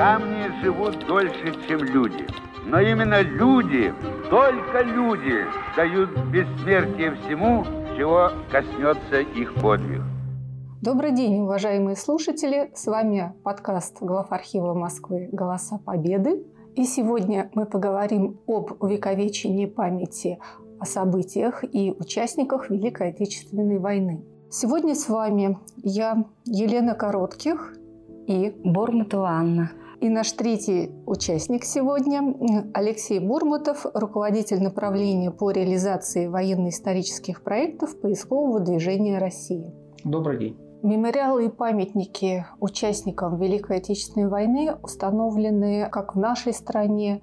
камни живут дольше, чем люди. Но именно люди, только люди дают бессмертие всему, чего коснется их подвиг. Добрый день, уважаемые слушатели! С вами подкаст глав архива Москвы «Голоса Победы». И сегодня мы поговорим об увековечении памяти о событиях и участниках Великой Отечественной войны. Сегодня с вами я, Елена Коротких и Бормутова Анна. И наш третий участник сегодня – Алексей Бурмутов, руководитель направления по реализации военно-исторических проектов поискового движения России. Добрый день. Мемориалы и памятники участникам Великой Отечественной войны установлены как в нашей стране,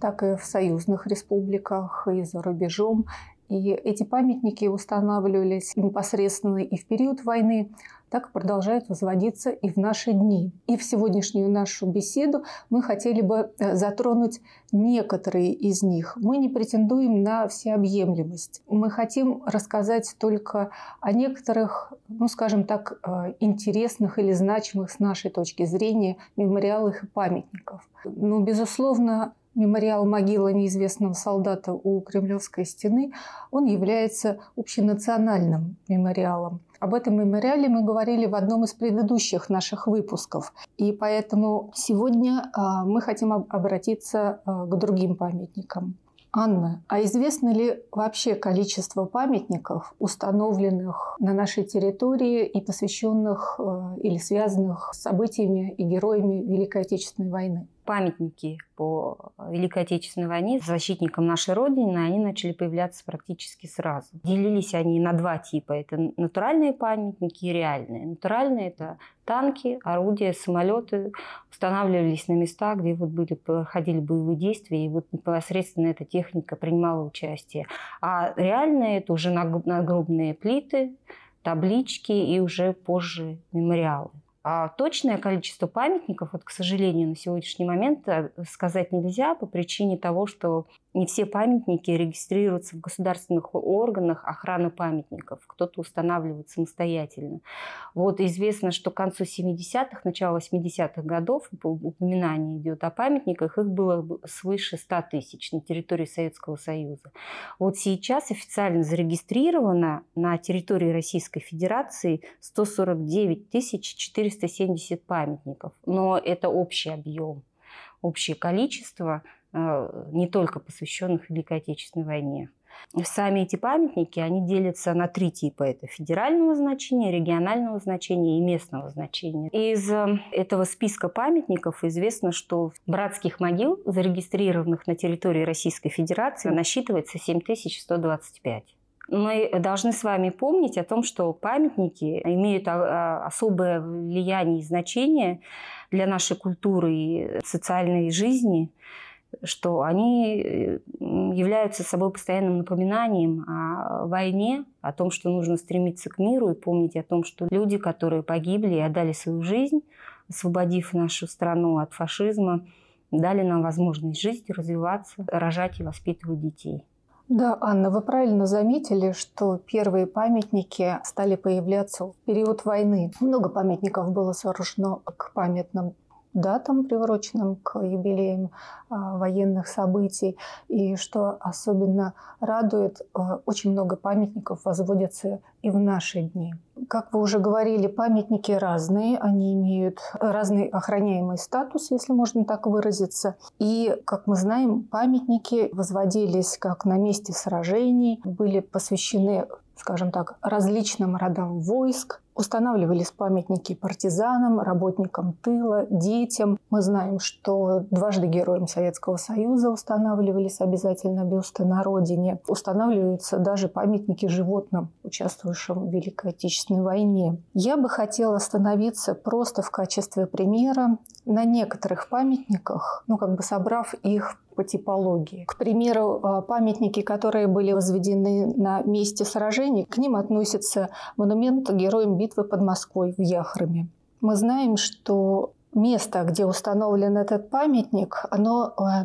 так и в союзных республиках и за рубежом. И эти памятники устанавливались непосредственно и в период войны, так продолжают возводиться и в наши дни. И в сегодняшнюю нашу беседу мы хотели бы э, затронуть некоторые из них. Мы не претендуем на всеобъемлемость. Мы хотим рассказать только о некоторых, ну, скажем так, э, интересных или значимых с нашей точки зрения мемориалах и памятников. Ну, безусловно, мемориал могила неизвестного солдата у Кремлевской стены, он является общенациональным мемориалом. Об этом мемориале мы говорили в одном из предыдущих наших выпусков. И поэтому сегодня а, мы хотим обратиться а, к другим памятникам. Анна, а известно ли вообще количество памятников, установленных на нашей территории и посвященных а, или связанных с событиями и героями Великой Отечественной войны? Памятники по Великой Отечественной войне защитникам нашей Родины, они начали появляться практически сразу. Делились они на два типа. Это натуральные памятники и реальные. Натуральные – это танки, орудия, самолеты устанавливались на местах, где вот были, проходили боевые действия, и вот непосредственно эта техника принимала участие. А реальные – это уже нагрубные плиты, таблички и уже позже мемориалы. А точное количество памятников, вот, к сожалению, на сегодняшний момент э, сказать нельзя по причине того, что не все памятники регистрируются в государственных органах охраны памятников. Кто-то устанавливает самостоятельно. Вот известно, что к концу 70-х, начало 80-х годов упоминание идет о памятниках. Их было свыше 100 тысяч на территории Советского Союза. Вот сейчас официально зарегистрировано на территории Российской Федерации 149 470 памятников. Но это общий объем общее количество не только посвященных Великой Отечественной войне. Сами эти памятники, они делятся на три типа. Это федерального значения, регионального значения и местного значения. Из э, этого списка памятников известно, что братских могил, зарегистрированных на территории Российской Федерации, насчитывается 7125. Мы должны с вами помнить о том, что памятники имеют а, а, особое влияние и значение для нашей культуры и социальной жизни – что они э, являются собой постоянным напоминанием о войне, о том, что нужно стремиться к миру и помнить о том, что люди, которые погибли и отдали свою жизнь, освободив нашу страну от фашизма, дали нам возможность жить, развиваться, рожать и воспитывать детей. Да, Анна, вы правильно заметили, что первые памятники стали появляться в период войны. Много памятников было сооружено к памятным датам, приуроченным к юбилеям а, военных событий. И что особенно радует, а, очень много памятников возводятся и в наши дни. Как вы уже говорили, памятники разные, они имеют разный охраняемый статус, если можно так выразиться. И, как мы знаем, памятники возводились как на месте сражений, были посвящены скажем так, различным родам войск, Устанавливались памятники партизанам, работникам тыла, детям. Мы знаем, что дважды героям Советского Союза устанавливались обязательно бюсты на родине. Устанавливаются даже памятники животным, участвующим в Великой Отечественной войне. Я бы хотела остановиться просто в качестве примера на некоторых памятниках, ну как бы собрав их по типологии. К примеру, а, памятники, которые были возведены на месте сражений, к ним относится монумент героям битвы под Москвой в Яхраме. Мы знаем, что место, где установлен этот памятник, оно а,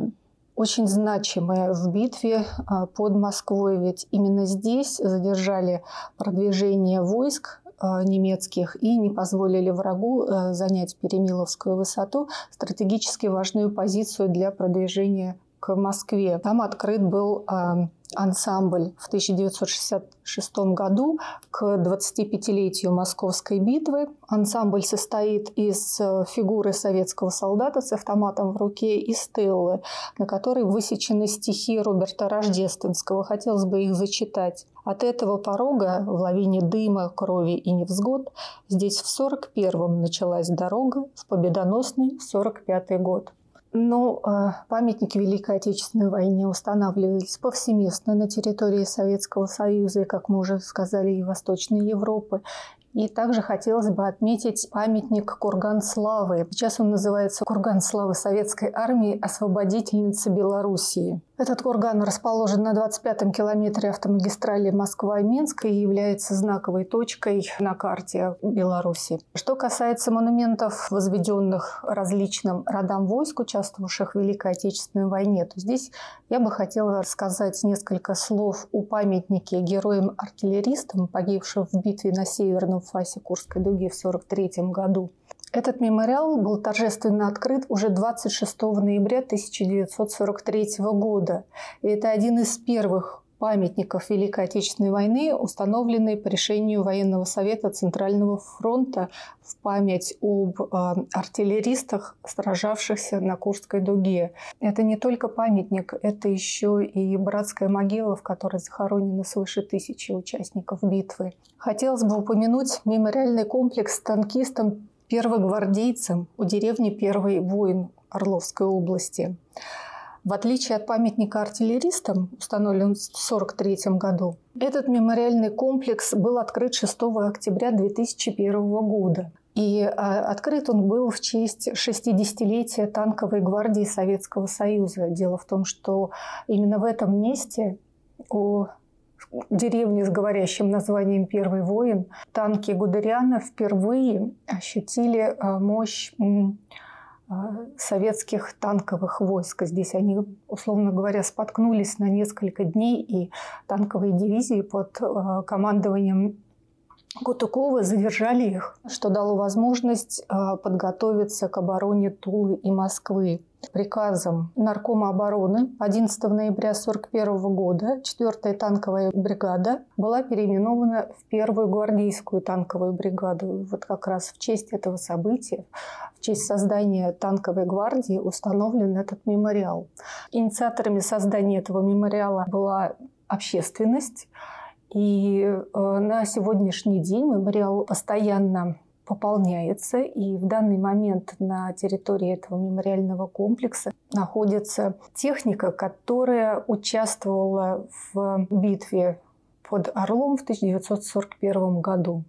очень значимое в битве а, под Москвой, ведь именно здесь задержали продвижение войск э, немецких и не позволили врагу э, занять Перемиловскую высоту, стратегически важную позицию для продвижения к Москве. Там открыт был ансамбль в 1966 году к 25-летию Московской битвы. Ансамбль состоит из э, фигуры советского солдата с автоматом в руке и стеллы, на которой высечены стихи Роберта Рождественского. Хотелось бы их зачитать. От этого порога в лавине дыма, крови и невзгод здесь в 41-м началась дорога, в победоносный 45-й год. Ну, памятники Великой Отечественной войне устанавливались повсеместно на территории Советского Союза и, как мы уже сказали, и Восточной Европы. И также хотелось бы отметить памятник Курган Славы. Сейчас он называется Курган Славы Советской Армии освободительницы Белоруссии. Этот курган расположен на 25-м километре автомагистрали Москва-Минск и является знаковой точкой на карте Беларуси. Что касается монументов, возведенных различным родам войск, участвовавших в Великой Отечественной войне, то здесь я бы хотела рассказать несколько слов о памятнике героям-артиллеристам, погибшим в битве на северном фасе Курской дуги в 1943 году. Этот мемориал был торжественно открыт уже 26 ноября 1943 года. И это один из первых памятников Великой Отечественной войны, установленный по решению Военного совета Центрального фронта в память об э, артиллеристах, сражавшихся на Курской дуге. Это не только памятник, это еще и братская могила, в которой захоронены свыше тысячи участников битвы. Хотелось бы упомянуть мемориальный комплекс танкистам первогвардейцем у деревни Первый воин Орловской области. В отличие от памятника артиллеристам, установленного в 1943 году, этот мемориальный комплекс был открыт 6 октября 2001 года. И а, открыт он был в честь 60-летия танковой гвардии Советского Союза. Дело в том, что именно в этом месте у деревни с говорящим названием «Первый воин», танки Гудериана впервые ощутили а, мощь а, советских танковых войск. Здесь они, условно говоря, споткнулись на несколько дней, и танковые дивизии под а, командованием Кутукова задержали их, что дало возможность подготовиться к обороне Тулы и Москвы приказом Наркома обороны 11 ноября 1941 года 4-я танковая бригада была переименована в первую гвардейскую танковую бригаду. Вот как раз в честь этого события, в честь создания танковой гвардии установлен этот мемориал. Инициаторами создания этого мемориала была общественность. И э, на сегодняшний день мемориал постоянно пополняется, и в данный момент на территории этого мемориального комплекса находится техника, которая участвовала в битве под Орлом в 1941 году.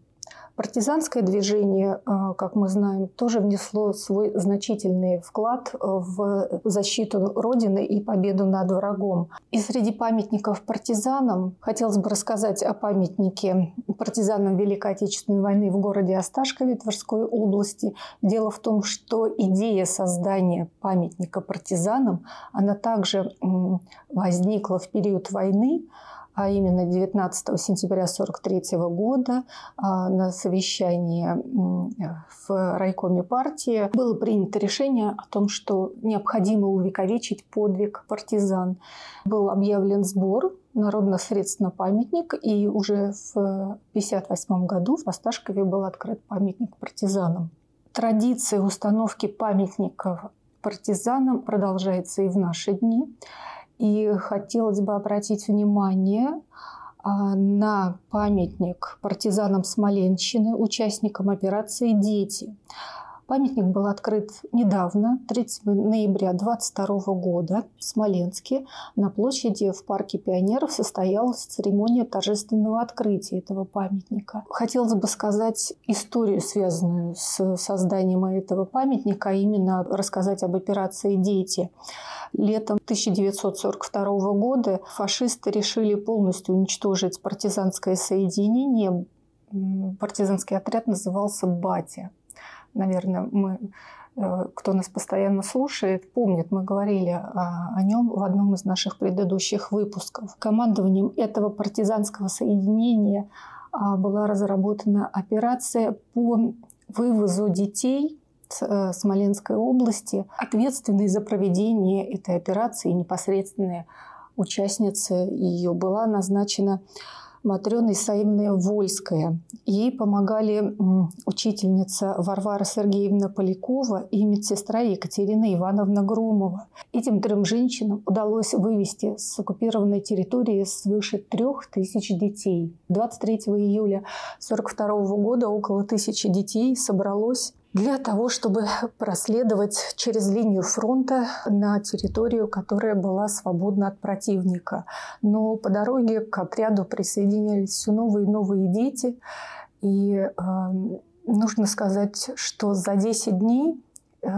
Партизанское движение, э, как мы знаем, тоже внесло свой значительный вклад в защиту Родины и победу над врагом. И среди памятников партизанам хотелось бы рассказать о памятнике партизанам Великой Отечественной войны в городе Осташкове Тверской области. Дело в том, что идея создания памятника партизанам, она также возникла в период войны, а именно 19 сентября 1943 года а, на совещании в райкоме партии было принято решение о том, что необходимо увековечить подвиг партизан. Был объявлен сбор народных средств на памятник, и уже в 1958 году в Осташкове был открыт памятник партизанам. Традиция установки памятников партизанам продолжается и в наши дни. И хотелось бы обратить внимание а, на памятник партизанам Смоленщины, участникам операции «Дети». Памятник был открыт недавно, 30 ноября 2022 года в Смоленске. На площади в парке пионеров состоялась церемония торжественного открытия этого памятника. Хотелось бы сказать историю, связанную с созданием этого памятника, а именно рассказать об операции «Дети». Летом 1942 года фашисты решили полностью уничтожить партизанское соединение. Партизанский отряд назывался «Батя». Наверное, мы э, кто нас постоянно слушает, помнит, мы говорили о, о нем в одном из наших предыдущих выпусков. Командованием этого партизанского соединения а, была разработана операция по вывозу детей э, Смоленской области. Ответственной за проведение этой операции непосредственная участница ее была назначена Матрена Исаевна Вольская. Ей помогали учительница Варвара Сергеевна Полякова и медсестра Екатерина Ивановна Громова. Этим трем женщинам удалось вывести с оккупированной территории свыше трех тысяч детей. 23 июля 1942 года около тысячи детей собралось для того, чтобы проследовать через линию фронта на территорию, которая была свободна от противника. Но по дороге к отряду присоединялись все новые и новые дети. И э, нужно сказать, что за 10 дней э,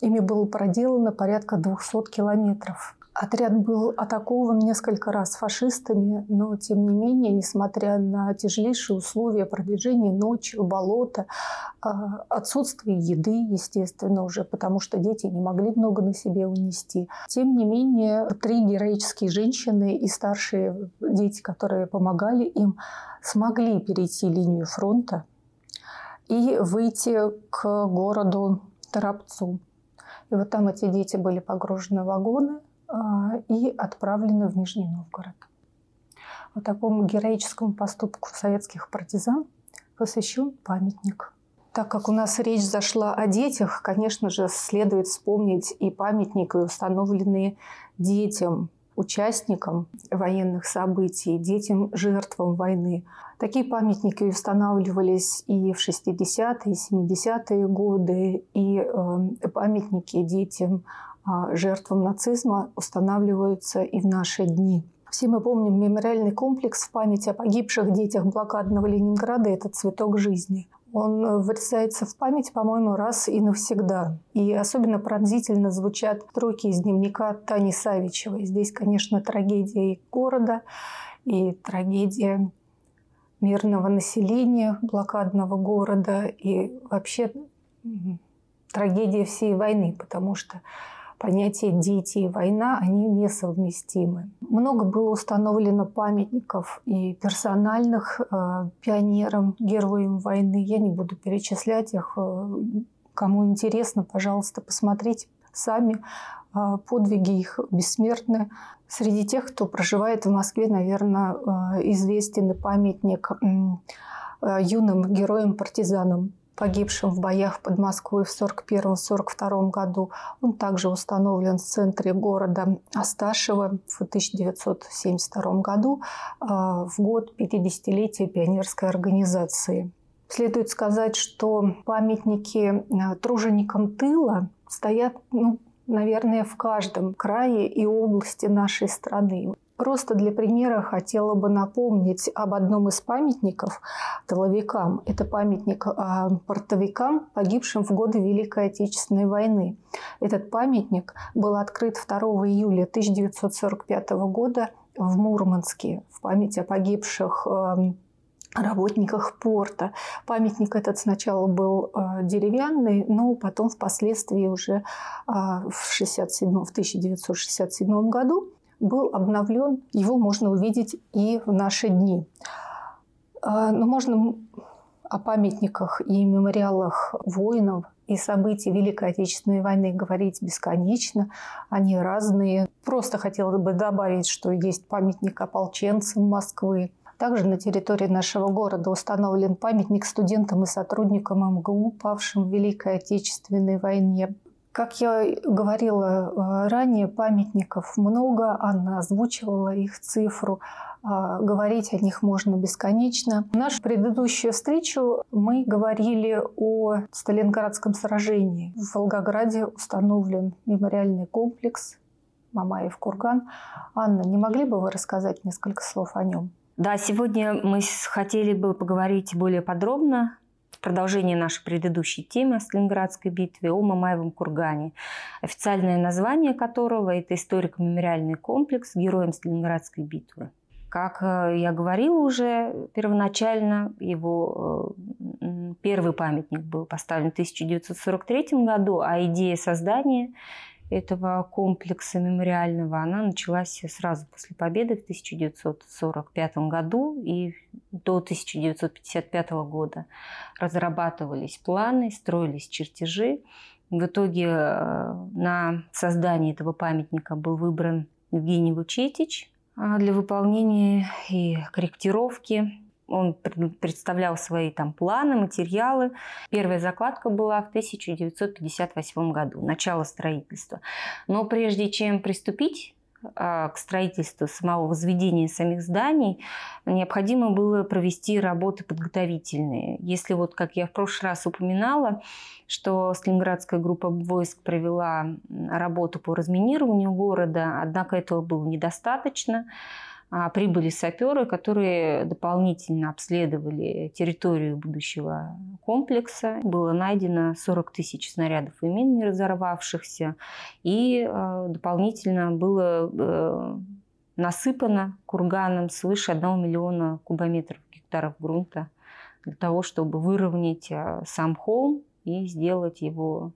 ими было проделано порядка 200 километров. Отряд был атакован несколько раз фашистами, но тем не менее, несмотря на тяжелейшие условия продвижения ночью, болота, а, отсутствие еды, естественно, уже потому что дети не могли много на себе унести. Тем не менее, три героические женщины и старшие дети, которые помогали им, смогли перейти линию фронта и выйти к городу Тарапцу. И вот там эти дети были погружены в вагоны, и отправлены в Нижний Новгород. Вот такому героическому поступку советских партизан посвящен памятник. Так как у нас речь зашла о детях, конечно же, следует вспомнить и памятники, установленные детям, участникам военных событий, детям, жертвам войны. Такие памятники устанавливались и в 60-е, 70-е годы, и э, памятники детям, а, жертвам нацизма устанавливаются и в наши дни. Все мы помним мемориальный комплекс в память о погибших детях блокадного Ленинграда «Это цветок жизни». Он э, вырезается в память, по-моему, раз и навсегда. И особенно пронзительно звучат строки из дневника Тани Савичевой. Здесь, конечно, трагедия и города, и трагедия мирного населения блокадного города, и вообще трагедия всей войны, потому что понятия «дети» и «война», они несовместимы. Много было установлено памятников и персональных э, пионерам, героям войны. Я не буду перечислять их. Э, кому интересно, пожалуйста, посмотрите сами. Э, подвиги их бессмертны. Среди тех, кто проживает в Москве, наверное, э, известен памятник э, юным героям-партизанам погибшим в боях под Москвой в 1941-1942 году. Он также установлен в центре города Асташева в 1972 году а, в год 50-летия пионерской организации. Следует сказать, что памятники а, труженикам тыла стоят ну, наверное, в каждом крае и области нашей страны. Просто для примера хотела бы напомнить об одном из памятников тыловикам. Это памятник а, портовикам, погибшим в годы Великой Отечественной войны. Этот памятник был открыт 2 июля 1945 года в Мурманске в память о погибших а, работниках порта. Памятник этот сначала был э, деревянный, но потом впоследствии уже э, в, 67, в 1967 году был обновлен, его можно увидеть и в наши дни. А, но можно о памятниках и мемориалах воинов и событий Великой Отечественной войны говорить бесконечно. Они разные. Просто хотела бы добавить, что есть памятник ополченцам Москвы. Также на территории нашего города установлен памятник студентам и сотрудникам МГУ, павшим в Великой Отечественной войне. Как я говорила э, ранее, памятников много, Анна озвучивала их цифру. А, говорить о них можно бесконечно. В нашу предыдущую встречу мы говорили о Сталинградском сражении. В Волгограде установлен мемориальный комплекс Мамаев Курган. Анна, не могли бы вы рассказать несколько слов о нем? Да, сегодня мы хотели бы поговорить более подробно продолжение нашей предыдущей темы о Сталинградской битве, о Мамаевом кургане, официальное название которого – это историко-мемориальный комплекс героям Сталинградской битвы. Как э, я говорила уже первоначально, его э, первый памятник был поставлен в 1943 году, а идея создания этого комплекса мемориального, она началась сразу после победы в 1945 году и до 1955 года разрабатывались планы, строились чертежи. В итоге э, на создание этого памятника был выбран Евгений Вучетич а, для выполнения и корректировки он представлял свои там планы, материалы. Первая закладка была в 1958 году, начало строительства. Но прежде чем приступить а, к строительству самого возведения самих зданий, необходимо было провести работы подготовительные. Если вот, как я в прошлый раз упоминала, что Сталинградская группа войск провела работу по разминированию города, однако этого было недостаточно. А, прибыли саперы, которые дополнительно обследовали территорию будущего комплекса. Было найдено 40 тысяч снарядов и мин не разорвавшихся, и а, дополнительно было э, насыпано курганом свыше 1 миллиона кубометров гектаров грунта для того, чтобы выровнять а, сам холм и сделать его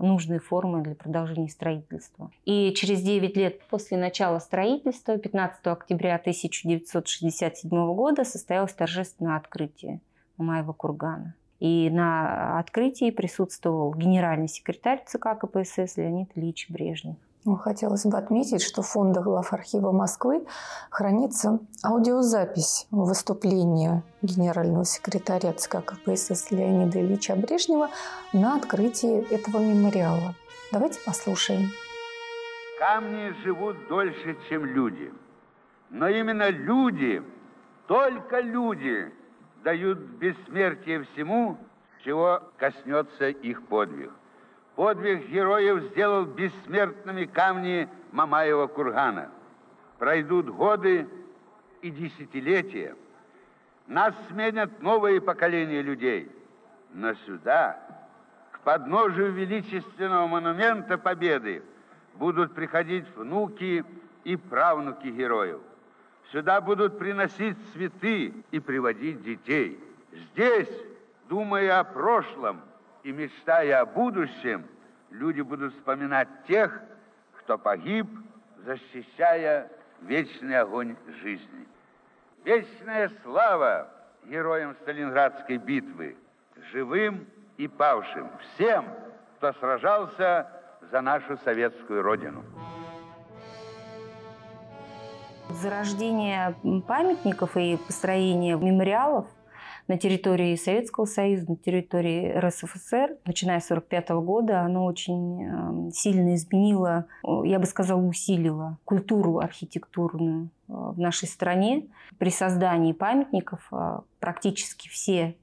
нужные формы для продолжения строительства. И через 9 лет после начала строительства, 15 октября 1967 года, состоялось торжественное открытие Мамаева кургана. И на открытии присутствовал генеральный секретарь ЦК КПСС Леонид Ильич Брежнев. Ну, хотелось бы отметить, что в фондах главархива Москвы хранится аудиозапись выступления генерального секретаря ЦК КПСС Леонида Ильича Брежнева на открытии этого мемориала. Давайте послушаем. Камни живут дольше, чем люди. Но именно люди, только люди дают бессмертие всему, чего коснется их подвиг. Подвиг героев сделал бессмертными камни Мамаева кургана. Пройдут годы и десятилетия. Нас сменят новые поколения людей. Но сюда, к подножию величественного монумента Победы, будут приходить внуки и правнуки героев. Сюда будут приносить цветы и приводить детей. Здесь, думая о прошлом, и мечтая о будущем, люди будут вспоминать тех, кто погиб, защищая вечный огонь жизни. Вечная слава героям Сталинградской битвы, живым и павшим, всем, кто сражался за нашу советскую родину. Зарождение памятников и построение мемориалов на территории Советского Союза, на территории РСФСР, начиная с 1945 года, оно очень эм, сильно изменило, я бы сказала, усилило культуру архитектурную э, в нашей стране. При создании памятников э, практически все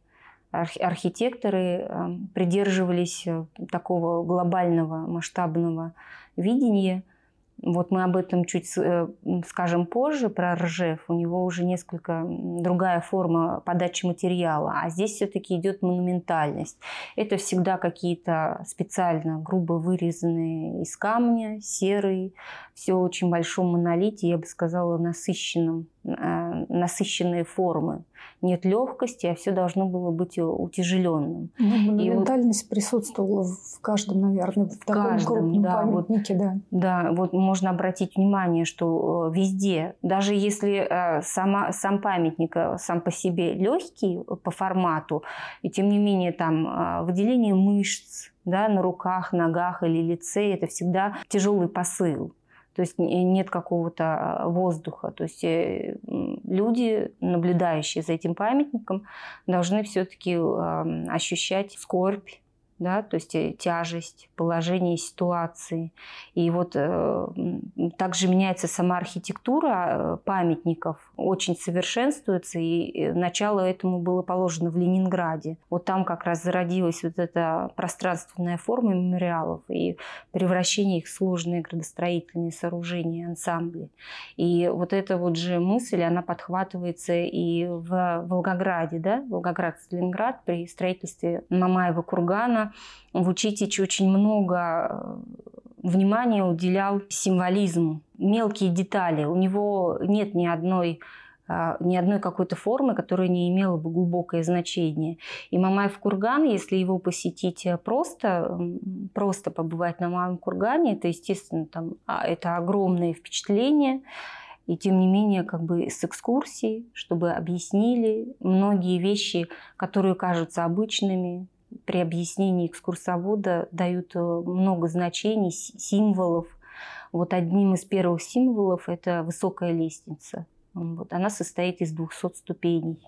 архитекторы эм, придерживались э, такого глобального масштабного видения – вот мы об этом чуть э, скажем позже, про Ржев. У него уже несколько другая форма подачи материала. А здесь все-таки идет монументальность. Это всегда какие-то специально грубо вырезанные из камня, серый, все очень большом монолите, я бы сказала, насыщенном, э, насыщенные формы. Нет легкости, а все должно было быть утяжеленным. Ну, монументальность вот, присутствовала в каждом, наверное, в, в таком каждом, да, памятнике. Вот, да. да, вот можно обратить внимание, что э, везде, даже если э, сама, сам памятник сам по себе легкий по формату, и тем не менее там выделение мышц, да, на руках, ногах или лице, это всегда тяжелый посыл то есть нет какого-то воздуха. То есть э, люди, наблюдающие за этим памятником, должны все-таки ощущать скорбь да, то есть э, тяжесть, положение ситуации. И вот э, также меняется сама архитектура э, памятников, очень совершенствуется, и э, начало этому было положено в Ленинграде. Вот там как раз зародилась вот эта пространственная форма мемориалов и превращение их в сложные градостроительные сооружения, ансамбли. И вот эта вот же мысль, она подхватывается и в Волгограде, да, Волгоград-Сталинград при строительстве Мамаева кургана Вучитич очень много внимания уделял символизму, мелкие детали. У него нет ни одной а, ни одной какой-то формы, которая не имела бы глубокое значение. И Мамаев курган, если его посетить э, просто, просто побывать на Мамаевом кургане, это, естественно, там, а, это огромное впечатление. И тем не менее, как бы с экскурсией, чтобы объяснили многие вещи, которые кажутся обычными, при объяснении экскурсовода дают э, много значений, символов. Вот одним из первых символов это высокая лестница. Вот, она состоит из 200 ступеней.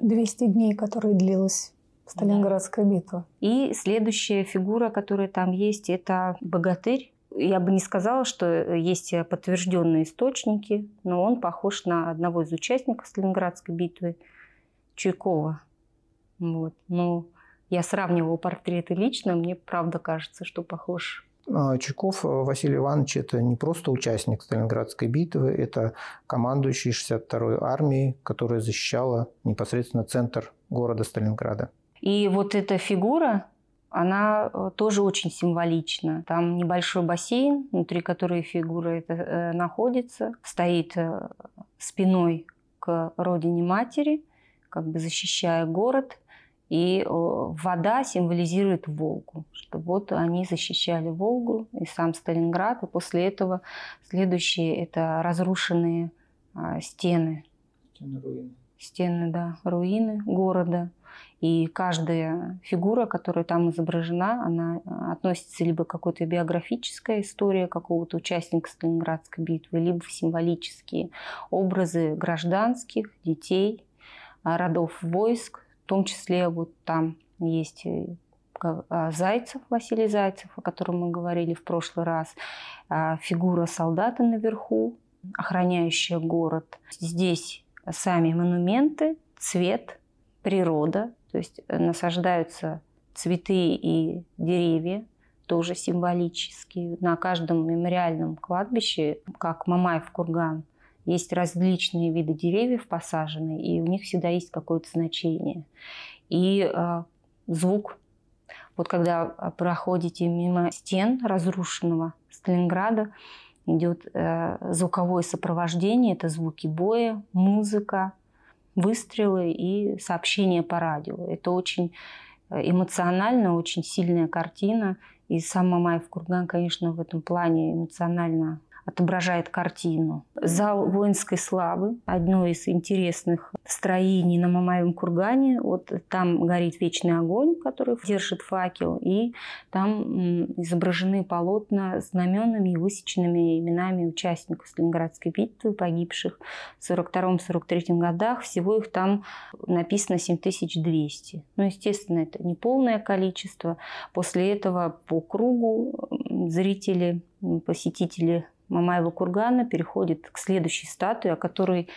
200 дней, которые длилась Сталинградская да. битва. И следующая фигура, которая там есть, это богатырь. Я бы не сказала, что есть подтвержденные источники, но он похож на одного из участников Сталинградской битвы, Чуйкова. Вот. Но я сравнивала портреты лично, мне правда кажется, что похож а, Чуков э, Василий Иванович – это не просто участник Сталинградской битвы, это командующий 62-й армией, которая защищала непосредственно центр города Сталинграда. И вот эта фигура, она э, тоже очень символична. Там небольшой бассейн, внутри которой фигура это э, находится, стоит спиной к родине матери, как бы защищая город. И вода символизирует Волгу, что вот они защищали Волгу и сам Сталинград. И после этого следующие – это разрушенные а, стены. Стены руины. Стены, да, руины города. И каждая фигура, которая там изображена, она относится либо к какой-то биографической истории какого-то участника Сталинградской битвы, либо в символические образы гражданских, детей, а, родов войск, том числе вот там есть э, а, Зайцев, Василий Зайцев, о котором мы говорили в прошлый раз, а, фигура солдата наверху, охраняющая город. Здесь сами монументы, цвет, природа, то есть насаждаются цветы и деревья, тоже символические. На каждом мемориальном кладбище, как Мамаев курган, есть различные виды деревьев посаженные, и у них всегда есть какое-то значение. И э, звук. Вот когда проходите мимо стен разрушенного Сталинграда, идет э, звуковое сопровождение, это звуки боя, музыка, выстрелы и сообщения по радио. Это очень э, эмоционально, очень сильная картина. И сам Мамаев Курган, конечно, в этом плане эмоционально отображает картину. Зал воинской славы, одно из интересных строений на Мамаевом кургане. Вот там горит вечный огонь, который держит факел, и там изображены полотна знаменами и высеченными именами участников Сталинградской битвы, погибших в 42-43 годах. Всего их там написано 7200. Ну, естественно, это не полное количество. После этого по кругу зрители, посетители Мамаева кургана переходит к следующей статуе, о которой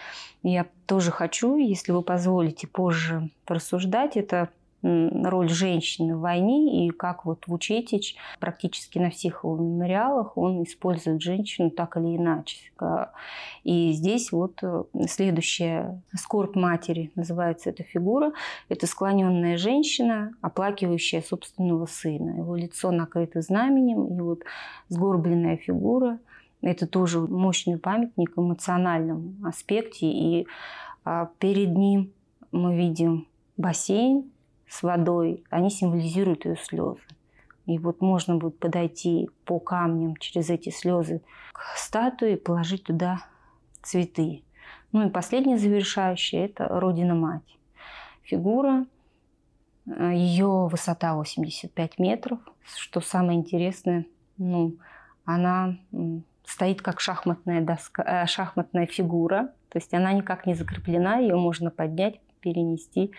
я тоже хочу, если вы позволите, позже порассуждать. Это роль женщины в войне и как вот Вучетич практически на всех его мемориалах он использует женщину так или иначе. И здесь вот э, следующая скорбь матери называется эта фигура. Это склоненная женщина, оплакивающая собственного сына. Его лицо накрыто знаменем, и вот сгорбленная фигура – это тоже мощный памятник в эмоциональном аспекте. И а, перед ним мы видим бассейн с водой. Они символизируют ее слезы. И вот можно будет подойти по камням через эти слезы к статуе и положить туда цветы. Ну и последнее завершающее – это Родина-Мать. Фигура, э, ее высота 85 метров. Что самое интересное, ну, она стоит как шахматная, доска, э, шахматная фигура, то есть она никак не закреплена, ее можно поднять, перенести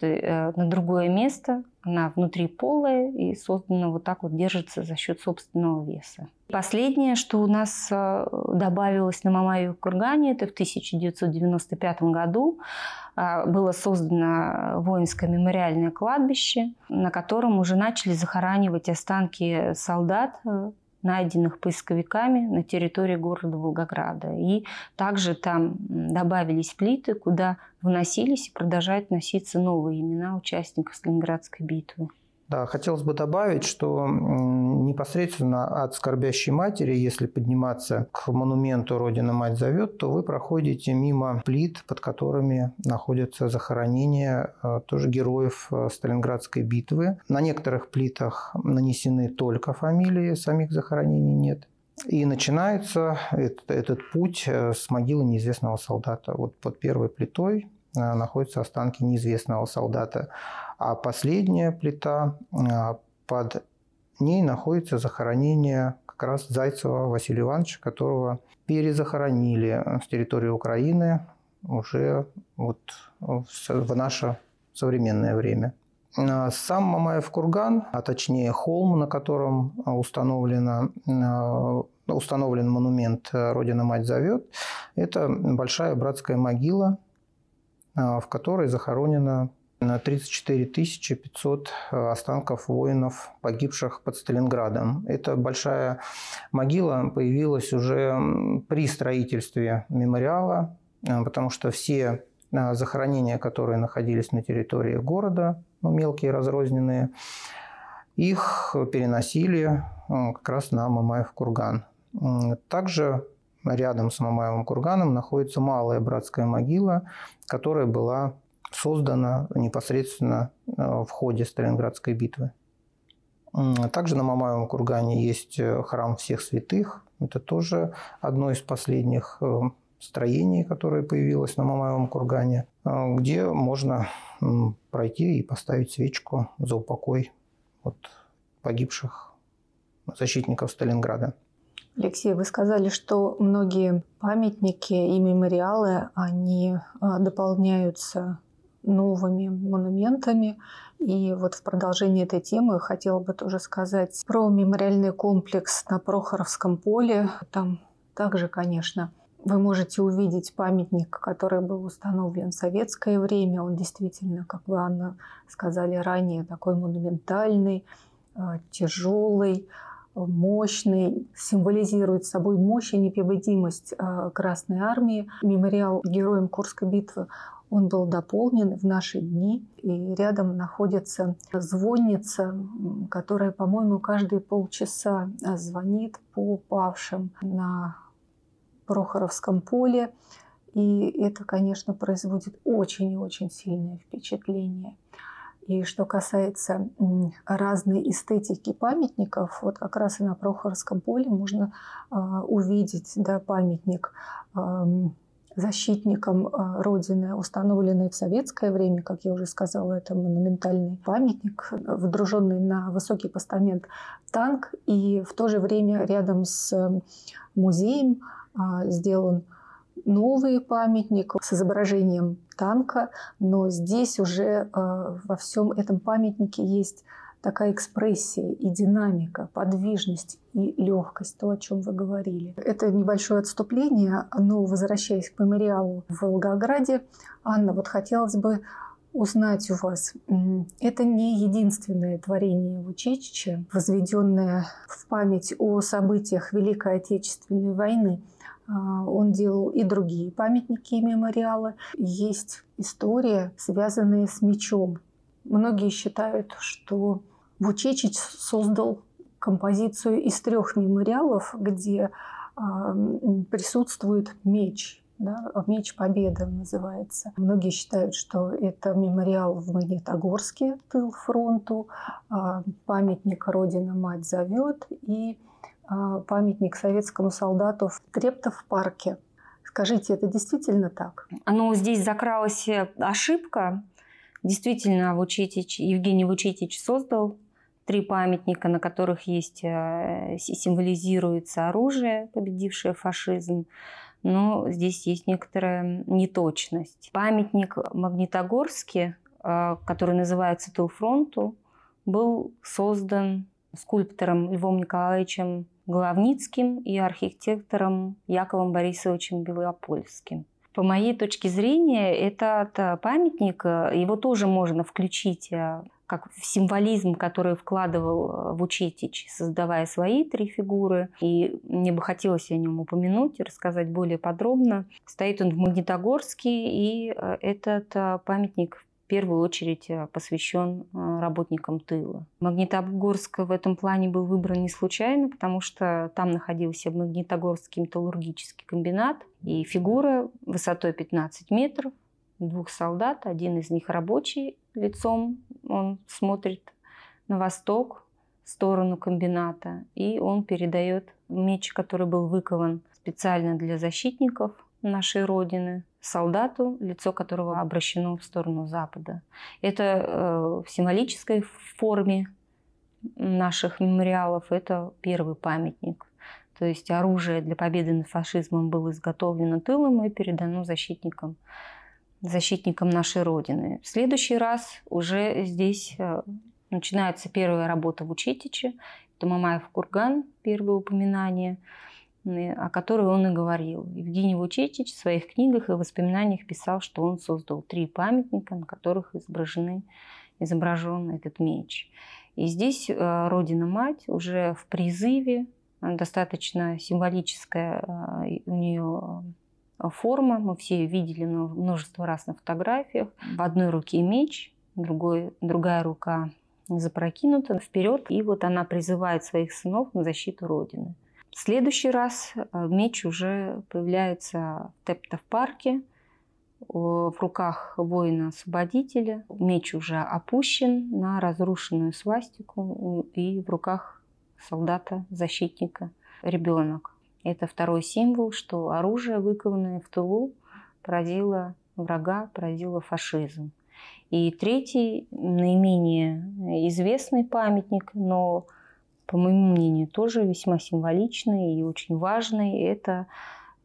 э, на другое место. Она внутри полая и создана вот так вот, держится за счет собственного веса. Последнее, что у нас э, добавилось на Мамаеве кургане, это в 1995 году было создано воинское мемориальное кладбище, на котором уже начали захоранивать останки солдат найденных поисковиками на территории города Волгограда. И также там добавились плиты, куда вносились и продолжают носиться новые имена участников Сталинградской битвы. Да, хотелось бы добавить, что непосредственно от скорбящей матери, если подниматься к монументу «Родина мать зовет», то вы проходите мимо плит, под которыми находятся захоронения э, тоже героев э, Сталинградской битвы. На некоторых плитах нанесены только фамилии, самих захоронений нет. И начинается этот, этот путь э, с могилы неизвестного солдата. Вот под первой плитой находятся останки неизвестного солдата. А последняя плита, а, под ней находится захоронение как раз Зайцева Василия Ивановича, которого перезахоронили с территории Украины уже вот в наше современное время. А, сам Мамаев курган, а точнее холм, на котором установлена, установлен монумент «Родина мать зовет», это большая братская могила, в которой захоронено на 34 500 э, останков воинов, погибших под Сталинградом. Эта большая могила появилась уже при строительстве мемориала, э, потому что все э, захоронения, которые находились на территории города, ну, мелкие, разрозненные, их переносили как раз на Мамаев курган. Также рядом с Мамаевым курганом находится малая братская могила, которая была создана непосредственно э, в ходе Сталинградской битвы. Также на Мамаевом кургане есть э, храм всех святых. Это тоже одно из последних э, строений, которое появилось на Мамаевом кургане, где можно пройти и поставить свечку за упокой от погибших защитников Сталинграда. Алексей, вы сказали, что многие памятники и мемориалы, они дополняются новыми монументами. И вот в продолжении этой темы хотела бы тоже сказать про мемориальный комплекс на Прохоровском поле. Там также, конечно, вы можете увидеть памятник, который был установлен в советское время. Он действительно, как вы, Анна, сказали ранее, такой монументальный, э, тяжелый, мощный, символизирует собой мощь и непобедимость э, Красной Армии. Мемориал героям Курской битвы он был дополнен в наши дни, и рядом находится звонница, которая, по-моему, каждые полчаса звонит по павшим на Прохоровском поле. И это, конечно, производит очень и очень сильное впечатление. И что касается разной эстетики памятников, вот как раз и на Прохоровском поле можно э, увидеть да, памятник э, защитником э, Родины, установленный в советское время, как я уже сказала, это монументальный памятник, водруженный на высокий постамент танк, и в то же время рядом с э, музеем а, сделан новый памятник с изображением танка, но здесь уже э, во всем этом памятнике есть такая экспрессия и динамика, подвижность и легкость, то, о чем вы говорили. Это небольшое отступление, но возвращаясь к мемориалу в Волгограде, Анна, вот хотелось бы узнать у вас, это не единственное творение Вучечича, возведенное в память о событиях Великой Отечественной войны. А, он делал и другие памятники и мемориалы. Есть история, связанная с мечом. Многие считают, что Вучечич создал композицию из трех мемориалов, где э, присутствует меч. Да, «Меч Победы» называется. Многие считают, что это мемориал в Магнитогорске, тыл фронту, э, памятник «Родина мать зовет» и э, памятник советскому солдату в Трептов парке. Скажите, это действительно так? Ну, здесь закралась ошибка. Действительно, Вучетич, Евгений Вучетич создал три памятника, на которых есть, э, символизируется оружие, победившее фашизм. Но здесь есть некоторая неточность. Памятник Магнитогорске, э, который называется Тулфронту, был создан скульптором Львом Николаевичем Главницким и архитектором Яковом Борисовичем Белопольским. По моей точке зрения, этот э, памятник, его тоже можно включить как символизм, который вкладывал э, в Учетич, создавая свои три фигуры. И мне бы хотелось о нем упомянуть и рассказать более подробно. Стоит он в Магнитогорске, и э, этот э, памятник первую очередь посвящен работникам тыла. Магнитогорск в этом плане был выбран не случайно, потому что там находился Магнитогорский металлургический комбинат, и фигура высотой 15 метров, двух солдат, один из них рабочий лицом, он смотрит на восток, в сторону комбината, и он передает меч, который был выкован специально для защитников нашей Родины, солдату, лицо которого обращено в сторону Запада. Это э, в символической форме наших мемориалов это первый памятник. То есть оружие для победы над фашизмом было изготовлено тылом и передано защитникам, защитникам нашей Родины. В следующий раз уже здесь э, начинается первая работа в Учитиче. Это Мамаев Курган, первое упоминание – о которой он и говорил. Евгений Вучетич в своих книгах и воспоминаниях писал, что он создал три памятника, на которых изображены, изображен этот меч. И здесь э, Родина-Мать уже в призыве, достаточно символическая э, у нее э, форма, мы все ее видели множество раз на фотографиях. В одной руке меч, другой, другая рука запрокинута вперед, и вот она призывает своих сынов на защиту Родины. В следующий раз э, меч уже появляется в Тептов-парке в руках воина-освободителя. Меч уже опущен на разрушенную свастику и в руках солдата-защитника ребенок. Это второй символ, что оружие, выкованное в тылу, поразило врага, поразило фашизм. И третий, наименее известный памятник, но по моему мнению, тоже весьма символичный и очень важный. Это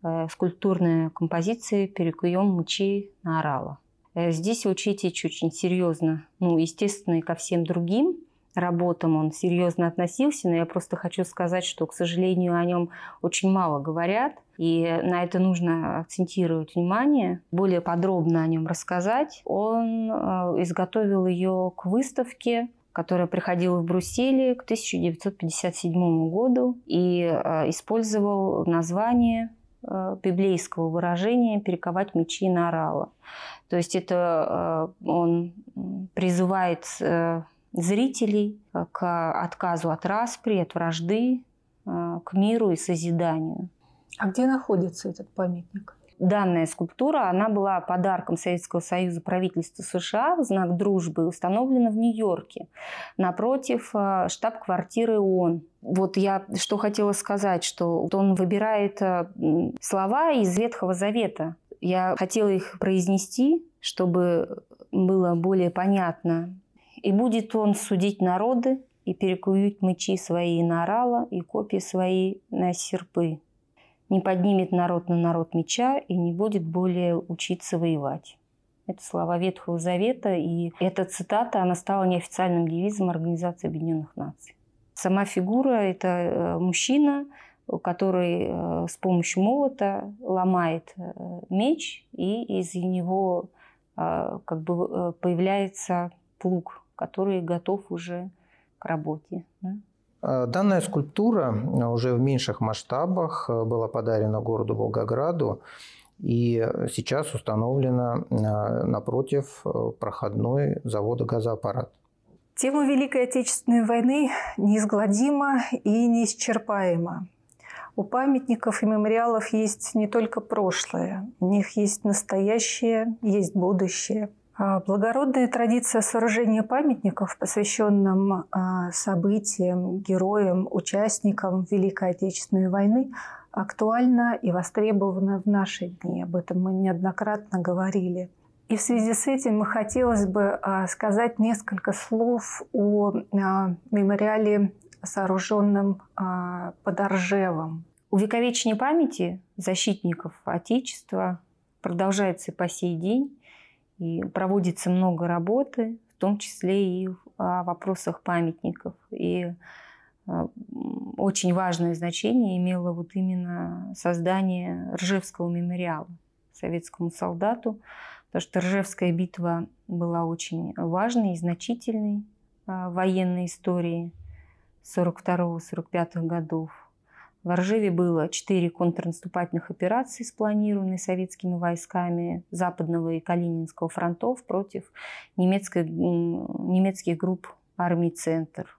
э, скульптурная композиция «Перекуем мучей на орала». Э, здесь Учитич очень серьезно, ну, естественно, и ко всем другим работам он серьезно относился, но я просто хочу сказать, что, к сожалению, о нем очень мало говорят, и на это нужно акцентировать внимание, более подробно о нем рассказать. Он э, изготовил ее к выставке которая приходила в Брусели к 1957 году и э, использовал название э, библейского выражения «перековать мечи на орала». То есть это он призывает зрителей к отказу от распри, от вражды, к миру и созиданию. А где находится этот памятник? Данная скульптура, она была подарком Советского Союза правительству США в знак дружбы установлена в Нью-Йорке напротив э, штаб-квартиры ООН. Вот я что хотела сказать, что он выбирает э, слова из Ветхого Завета. Я хотела их произнести, чтобы было более понятно. «И будет он судить народы, и перекуют мечи свои на орала, и копии свои на серпы не поднимет народ на народ меча и не будет более учиться воевать. Это слова Ветхого Завета, и эта цитата, она стала неофициальным девизом Организации Объединенных Наций. Сама фигура – это э, мужчина, который э, с помощью молота ломает э, меч, и из него как бы появляется плуг, который готов уже к работе. Э, данная скульптура э, уже в меньших масштабах э, была подарена городу Волгограду и сейчас установлена напротив проходной завода «Газоаппарат». Тема Великой Отечественной войны неизгладима и неисчерпаема. У памятников и мемориалов есть не только прошлое, у них есть настоящее, есть будущее – а, благородная традиция сооружения памятников, посвященным а, событиям, героям, участникам Великой Отечественной войны, актуальна и востребована в наши дни. Об этом мы неоднократно говорили. И в связи с этим хотелось бы а, сказать несколько слов о мемориале, сооруженном под Оржевом. Увековечение памяти защитников Отечества продолжается по сей день. И проводится много работы, в том числе и о вопросах памятников. И а, очень важное значение имело вот именно создание Ржевского мемориала советскому солдату, потому что Ржевская битва была очень важной и значительной а, военной истории 42-45 годов. В Ржеве было четыре контрнаступательных операции, спланированные советскими войсками Западного и Калининского фронтов против немецкой, немецких групп армии «Центр».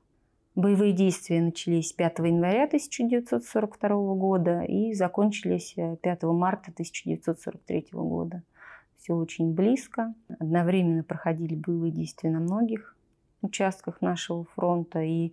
Боевые действия начались 5 января 1942 года и закончились 5 э, марта 1943 года. Все очень близко. Одновременно проходили боевые действия на многих участках нашего фронта. И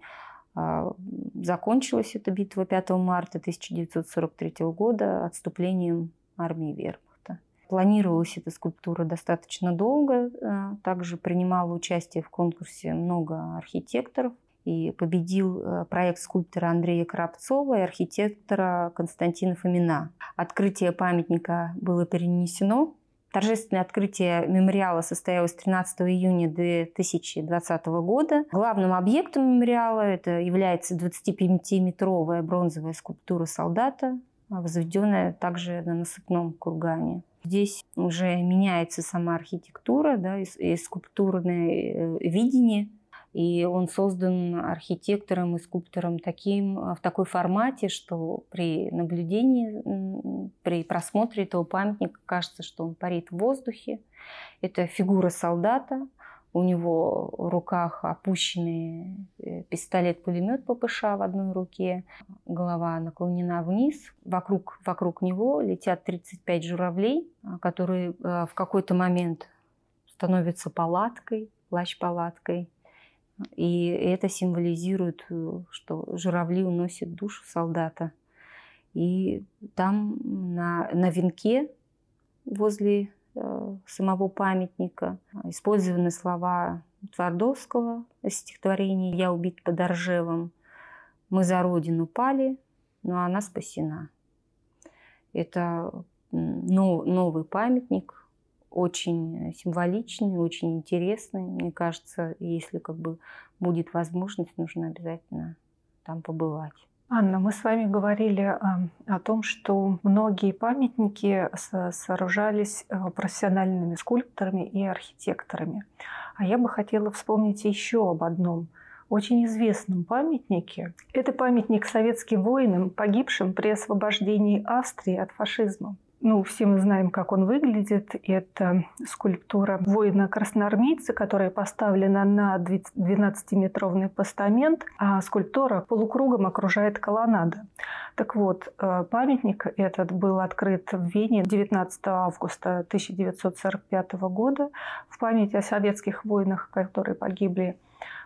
закончилась эта битва 5 марта 1943 года отступлением армии Вермахта. Планировалась эта скульптура достаточно долго. А, также принимало участие в конкурсе много архитекторов. И победил а, проект скульптора Андрея Коробцова и архитектора Константина Фомина. Открытие памятника было перенесено Торжественное открытие мемориала состоялось 13 июня 2020 года. Главным объектом мемориала это является 25-метровая бронзовая скульптура солдата, возведенная также на насыпном кургане. Здесь уже меняется сама архитектура да, и, и скульптурное э, видение и он создан архитектором и скульптором таким, в такой формате, что при наблюдении, при просмотре этого памятника кажется, что он парит в воздухе. Это фигура солдата, у него в руках опущенный э, пистолет-пулемет ППШ в одной руке, голова наклонена вниз. Вокруг, вокруг него летят 35 журавлей, которые э, в какой-то момент становятся палаткой, плащ-палаткой. И это символизирует, э, что журавли уносят душу солдата. И там на, на венке возле э, самого памятника использованы слова Твардовского стихотворения «Я убит под Оржевом». «Мы за Родину пали, но она спасена». Это новый памятник, очень символичный, очень интересный. Мне кажется, если как бы будет возможность, нужно обязательно там побывать. Анна, мы с вами говорили о, о том, что многие памятники сооружались э, профессиональными скульпторами и архитекторами. А я бы хотела вспомнить еще об одном очень известном памятнике. Это памятник советским воинам, погибшим при освобождении Австрии от фашизма. Ну, все мы знаем, как он выглядит. Это скульптура воина-красноармейца, которая поставлена на 12-метровый постамент, а скульптура полукругом окружает колоннада. Так вот, э, памятник этот был открыт в Вене 19 августа 1945 года в память о советских воинах, которые погибли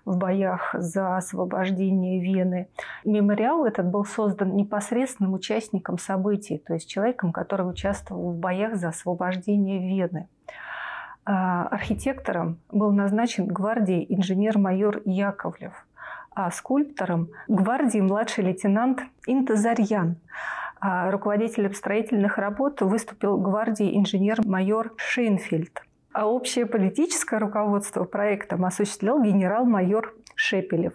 в боях за освобождение Вены. Мемориал этот был создан непосредственным участником событий, то есть человеком, который участвовал в боях за освобождение Вены. А, архитектором был назначен гвардии инженер-майор Яковлев, а скульптором гвардии младший лейтенант Интазарьян. А руководителем строительных работ выступил гвардии инженер-майор Шейнфельд. А общее политическое руководство проектом осуществлял генерал-майор Шепелев.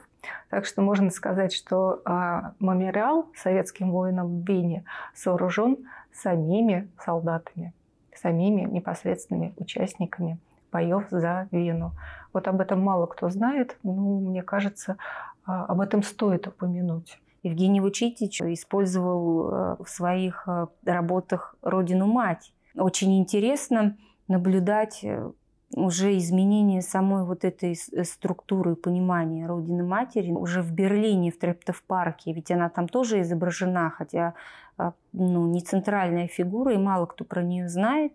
Так что можно сказать, что а, мемориал советским воинам в Вене сооружен самими солдатами, самими непосредственными участниками боев за Вену. Вот об этом мало кто знает, но мне кажется, а, об этом стоит упомянуть. Евгений Вучитич использовал а, в своих работах родину-мать. Очень интересно, наблюдать э, уже изменение самой вот этой э, структуры понимания Родины Матери уже в Берлине, в Трептов-парке, ведь она там тоже изображена, хотя а, ну, не центральная фигура, и мало кто про нее знает.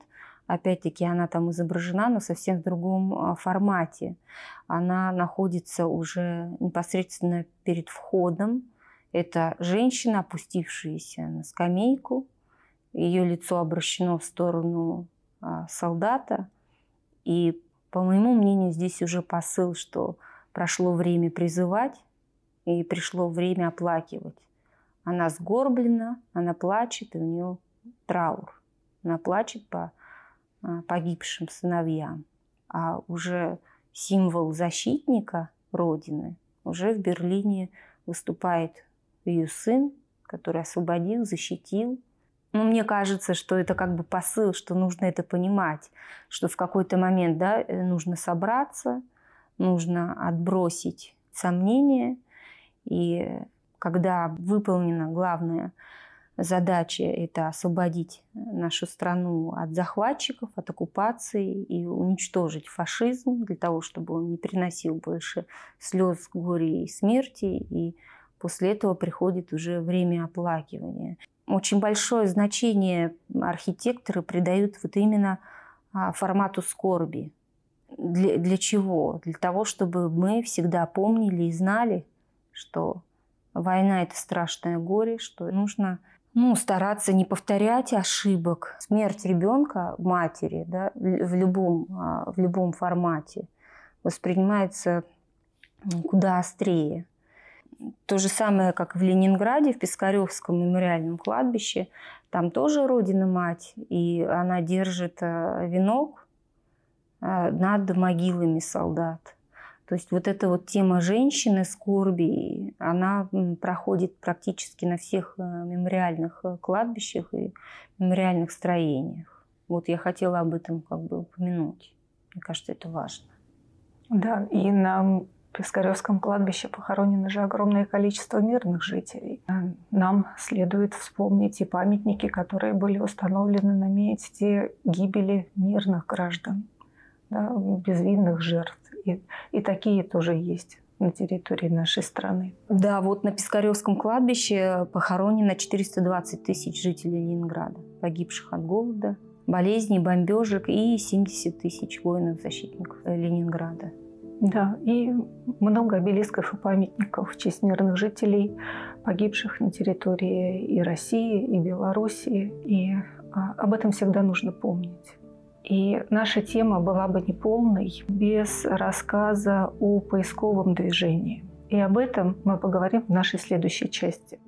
Опять-таки она там изображена, но совсем в другом а, формате. Она находится уже непосредственно перед входом. Это женщина, опустившаяся на скамейку. Ее лицо обращено в сторону солдата. И, по моему мнению, здесь уже посыл, что прошло время призывать и пришло время оплакивать. Она сгорблена, она плачет, и у нее траур. Она плачет по а, погибшим сыновьям. А уже символ защитника Родины уже в Берлине выступает ее сын, который освободил, защитил ну, мне кажется, что это как бы посыл, что нужно это понимать, что в какой-то момент да, э, нужно собраться, нужно отбросить сомнения и когда выполнена главная задача – это освободить нашу страну от захватчиков, от оккупации и уничтожить фашизм для того, чтобы он не приносил больше слез, горя и смерти. И после этого приходит уже время оплакивания. Очень большое значение архитекторы придают вот именно а, формату скорби. Для, для чего? Для того, чтобы мы всегда помнили и знали, что война – это страшное горе, что нужно ну, стараться не повторять ошибок. Смерть ребенка, матери, да, в любом, а, в любом формате воспринимается куда острее. То же самое, как в Ленинграде, в Пискаревском мемориальном кладбище. Там тоже Родина-мать, и она держит э, венок э, над могилами солдат. То есть вот эта вот тема женщины, скорби, она проходит практически на всех э, мемориальных кладбищах и мемориальных строениях. Вот я хотела об этом как бы упомянуть. Мне кажется, это важно. Да, и нам Пискаревском кладбище похоронено же огромное количество мирных жителей. Нам следует вспомнить и памятники, которые были установлены на месте гибели мирных граждан, да, безвинных жертв. И, и такие тоже есть на территории нашей страны. Да, вот на Пискаревском кладбище похоронено 420 тысяч жителей Ленинграда, погибших от голода, болезней, бомбежек и 70 тысяч воинов-защитников Ленинграда. Да, и много обелисков и памятников в честь мирных жителей, погибших на территории и России, и Белоруссии. И а, об этом всегда нужно помнить. И наша тема была бы неполной без рассказа о поисковом движении. И об этом мы поговорим в нашей следующей части.